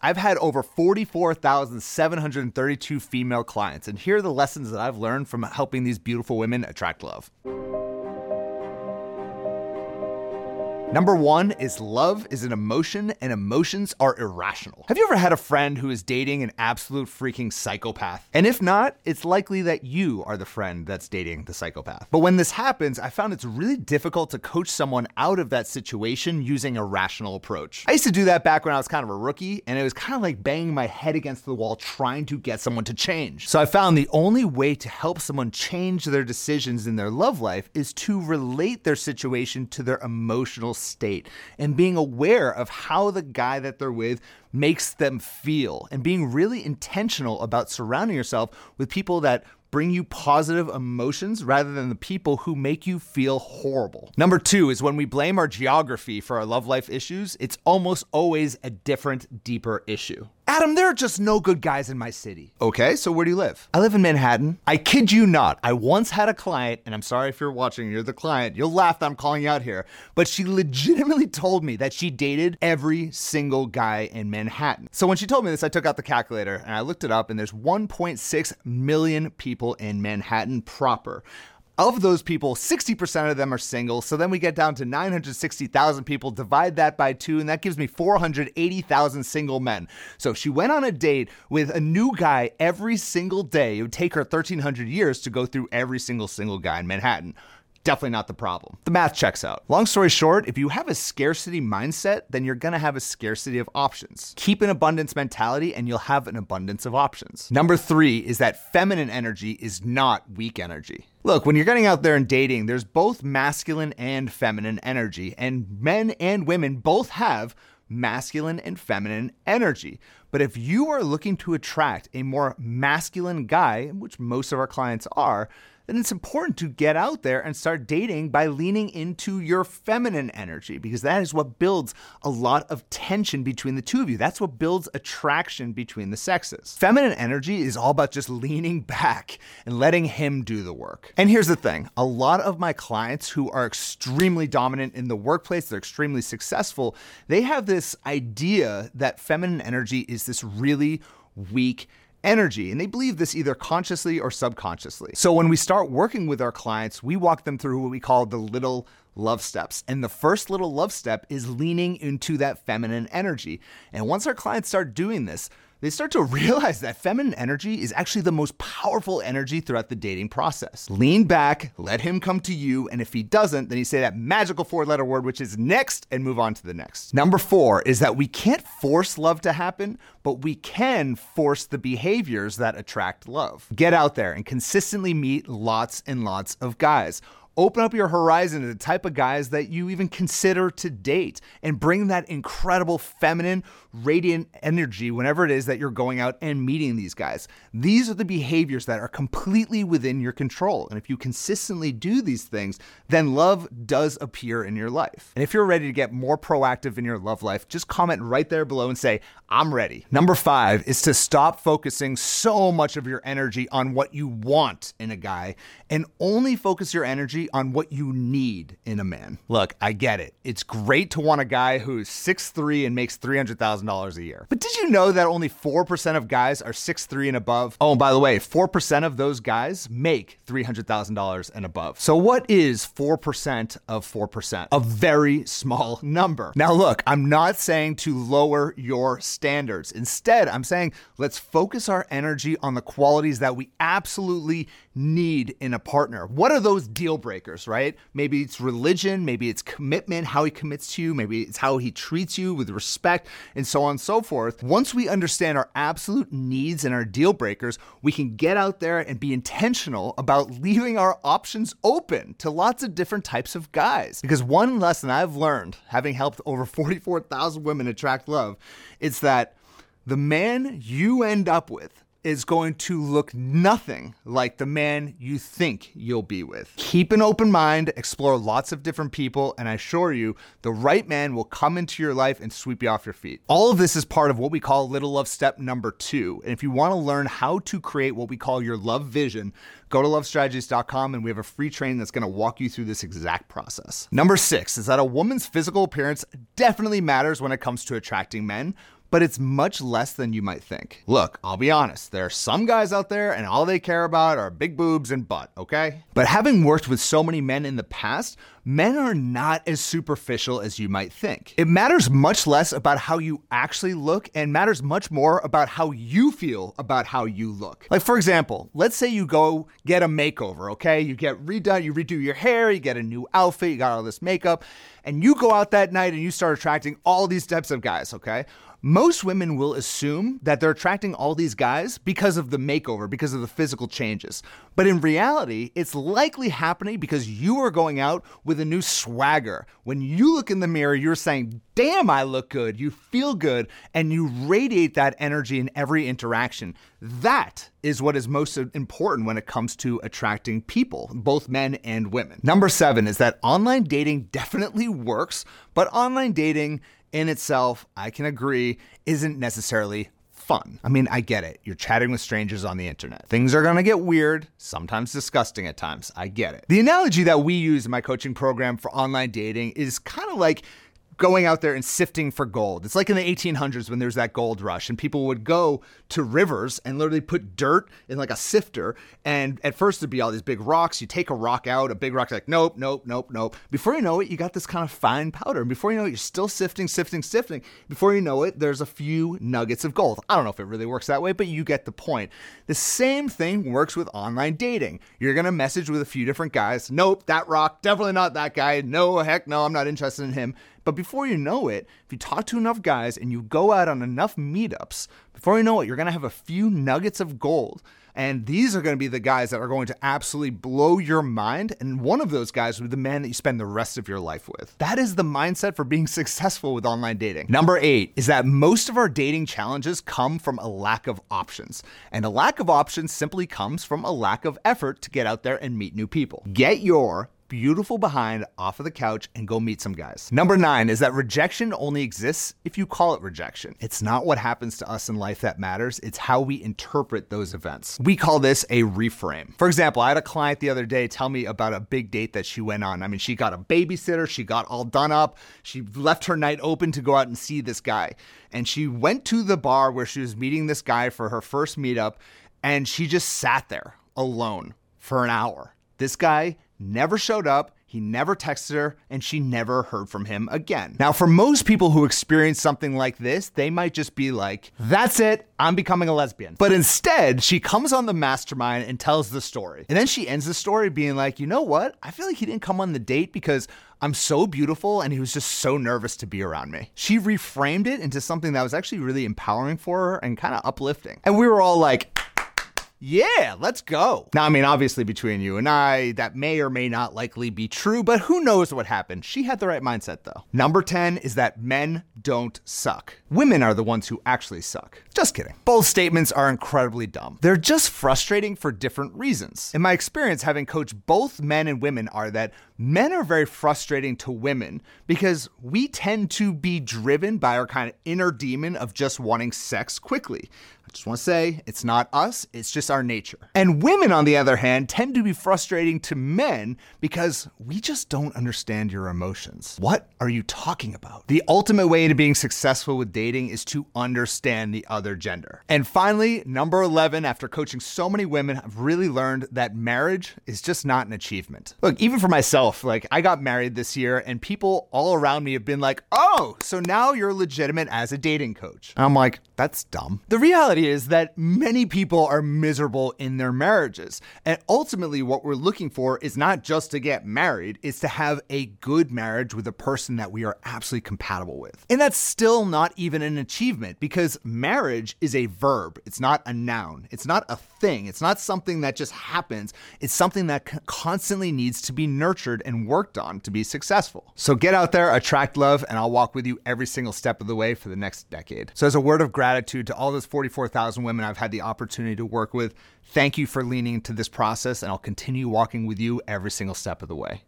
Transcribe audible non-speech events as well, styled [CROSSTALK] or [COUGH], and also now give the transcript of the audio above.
I've had over 44,732 female clients, and here are the lessons that I've learned from helping these beautiful women attract love. Number one is love is an emotion and emotions are irrational. Have you ever had a friend who is dating an absolute freaking psychopath? And if not, it's likely that you are the friend that's dating the psychopath. But when this happens, I found it's really difficult to coach someone out of that situation using a rational approach. I used to do that back when I was kind of a rookie, and it was kind of like banging my head against the wall trying to get someone to change. So I found the only way to help someone change their decisions in their love life is to relate their situation to their emotional state and being aware of how the guy that they're with makes them feel and being really intentional about surrounding yourself with people that bring you positive emotions rather than the people who make you feel horrible. Number two is when we blame our geography for our love life issues, it's almost always a different, deeper issue. Adam, there are just no good guys in my city. Okay, so where do you live? I live in Manhattan. I kid you not. I once had a client, and I'm sorry if you're watching, you're the client. You'll laugh that I'm calling you out here, but she legitimately [LAUGHS] told me that she dated every single guy in Manhattan. So when she told me this, I took out the calculator and I looked it up, and there's 1.6 million people in Manhattan proper. Of those people, 60% of them are single. So then we get down to 960,000 people, divide that by two, and that gives me 480,000 single men. So she went on a date with a new guy every single day. It would take her 1,300 years to go through every single single guy in Manhattan definitely not the problem. The math checks out. Long story short, if you have a scarcity mindset, then you're gonna have a scarcity of options. Keep an abundance mentality and you'll have an abundance of options. Number three is that feminine energy is not weak energy. Look, when you're getting out there and dating, there's both masculine and feminine energy, and men and women both have masculine and feminine energy. But if you are looking to attract a more masculine guy, which most of our clients are, then it's important to get out there and start dating by leaning into your feminine energy because that is what builds a lot of tension between the two of you. That's what builds attraction between the sexes. Feminine energy is all about just leaning back and letting him do the work. And here's the thing a lot of my clients who are extremely dominant in the workplace, they're extremely successful, they have this idea that feminine energy is this really weak energy. And they believe this either consciously or subconsciously. So when we start working with our clients, we walk them through what we call the little love steps. And the first little love step is leaning into that feminine energy. And once our clients start doing this, they start to [LAUGHS] realize that feminine energy is actually the most powerful energy throughout the dating process. Lean back, let him come to you, and if he doesn't, then you say that magical four letter word, which is next, and move on to the next. Number four is that we can't force love to happen, but we can force the behaviors that attract love. Get out there and consistently meet lots and lots of guys. Open up your horizon to the type of guys that you even consider to date and bring that incredible feminine, radiant energy whenever it is that you're going out and meeting these guys. These are the behaviors that are completely within your control. And if you consistently do these things, then love does appear in your life. And if you're ready to get more proactive in your love life, just comment right there below and say, I'm ready. Number five is to stop focusing so much of your energy on what you want in a guy and only focus your energy on what you need in a man. Look, I get it. It's great to want a guy who's 6'3 and makes $300,000 a year. But did you know that only 4% of guys are 6'3 and above? Oh, and by the way, 4% of those guys make $300,000 and above. So what is 4% of 4%? A very small [LAUGHS] number. Now, look, I'm not saying to lower your standards. Instead, I'm saying let's focus our energy on the qualities that we absolutely need in a partner. What are those deal breakers, right? Maybe it's religion, maybe it's commitment, how he commits to you, maybe it's how he treats you with respect, and so on and so forth. Once we understand our absolute needs and our deal breakers, we can get out there and be intentional about leaving our options open to lots of different types of guys. Because one lesson I've learned, having helped over 44,000 women attract love, it's that the man you end up with is going to look nothing like the man you think you'll be with. Keep an open mind, explore lots of different people, and I assure you, the right man will come into your life and sweep you off your feet. All of this is part of what we call Little Love Step number two. And if you want to learn how to create what we call your love vision, go to lovestrategies.com and we have a free training that's going to walk you through this exact process. Number six is that a woman's physical appearance definitely matters when it comes to attracting men but it's much less than you might think. Look, I'll be honest, there are some guys out there and all they care about are big boobs and butt, okay? But having worked with so many men in the past, men are not as superficial as you might think. It matters much less about how you actually look and matters much more about how you feel about how you look. Like, for example, let's say you go get a makeover, okay? You get redone, you redo your hair, you get a new outfit, you got all this makeup, and you go out that night and you start attracting all these types of guys, okay? Most women will assume that they're attracting all these guys because of the makeover, because of the physical changes. But in reality, it's likely happening because you are going out with a new swagger. When you look in the mirror, you're saying, Damn, I look good. You feel good, and you radiate that energy in every interaction. That is what is most important when it comes to attracting people, both men and women. Number seven is that online dating definitely works, but online dating in itself, I can agree, isn't necessarily fun. I mean, I get it. You're chatting with strangers on the internet. Things are gonna get weird, sometimes disgusting at times. I get it. The analogy that we use in my coaching program for online dating is kind of like going out there and sifting for gold. It's like in the 1800s when there's that gold rush and people would go to rivers and literally put dirt in like a sifter. And at first it'd be all these big rocks. You take a rock out, a big rock, like, nope, nope, nope, nope. Before you know it, you got this kind of fine powder. And before you know it, you're still sifting, sifting, sifting. Before you know it, there's a few nuggets of gold. I don't know if it really works that way, but you get the point. The same thing works with online dating. You're going to message with a few different guys. Nope, that rock, definitely not that guy. No, heck no, I'm not interested in him. But before you know it, if you talk to enough guys and you go out on enough meetups, before you know it, you're going to have a few nuggets of gold. And these are going to be the guys that are going to absolutely blow your mind. And one of those guys will be the man that you spend the rest of your life with. That is the mindset for being [LAUGHS] successful with online dating. Number eight is that most of our dating challenges come from a lack of options. And a lack of options simply comes from a lack of effort to get out there and meet new people. Get your beautiful behind off of the couch and go meet some guys. Number nine is that rejection only exists if you call it rejection. It's not what happens to us in life that matters, it's how we interpret those events. We call this a reframe. For example, I had a client the other day tell me about a big date that she went on. I mean, she got a babysitter, she got all done up, she left her night open to go out and see this guy. And she went to the bar where she was meeting this guy for her first meetup, and she just sat there alone for an hour. This guy never showed up. He never texted her, and she never heard from him again. Now, for most people who experience something like this, they might just be like, that's it, I'm becoming a lesbian. But instead, she comes on the mastermind and tells the story. And then she ends the story being like, you know what? I feel like he didn't come on the date because I'm so beautiful and he was just so nervous to be around me. She reframed it into something that was actually really empowering for her and kind of uplifting. And we were all like, yeah, let's go. Now, I mean, obviously, between you and I, that may or may not likely be true, but who knows what happened? She had the right mindset, though. Number 10 is that men don't suck. Women are the ones who actually suck. Just kidding. Both statements are incredibly dumb. They're just frustrating for different reasons. In my experience, having coached both men and women, are that men are very frustrating to women because we tend to be driven by our kind of inner demon of just wanting sex quickly. I just want to say it's not us, it's just our nature. And women, on the other hand, tend to be frustrating to men because we just don't understand your emotions. What are you talking about? The ultimate way to being successful with dating is to understand the other gender. And finally, number 11, after coaching so many women, I've really learned that marriage is just not an achievement. Look, even for myself, like I got married this year and people all around me have been like, oh, so now you're legitimate as a dating coach. And I'm like, that's dumb. The reality is that many people are miserable in their marriages. And ultimately, what we're looking for is not just to get married, it's to have a good marriage with a person that we are absolutely compatible with. And that's still not even an achievement because marriage is a verb, it's not a noun, it's not a thing, it's not something that just happens, it's something that constantly needs to be nurtured and worked on to be successful. So get out there, attract love, and I'll walk with you every single step of the way for the next decade. So, as a word of gratitude, to all those 44,000 women I've had the opportunity to work with. Thank you for leaning into this process, and I'll continue walking with you every single step of the way.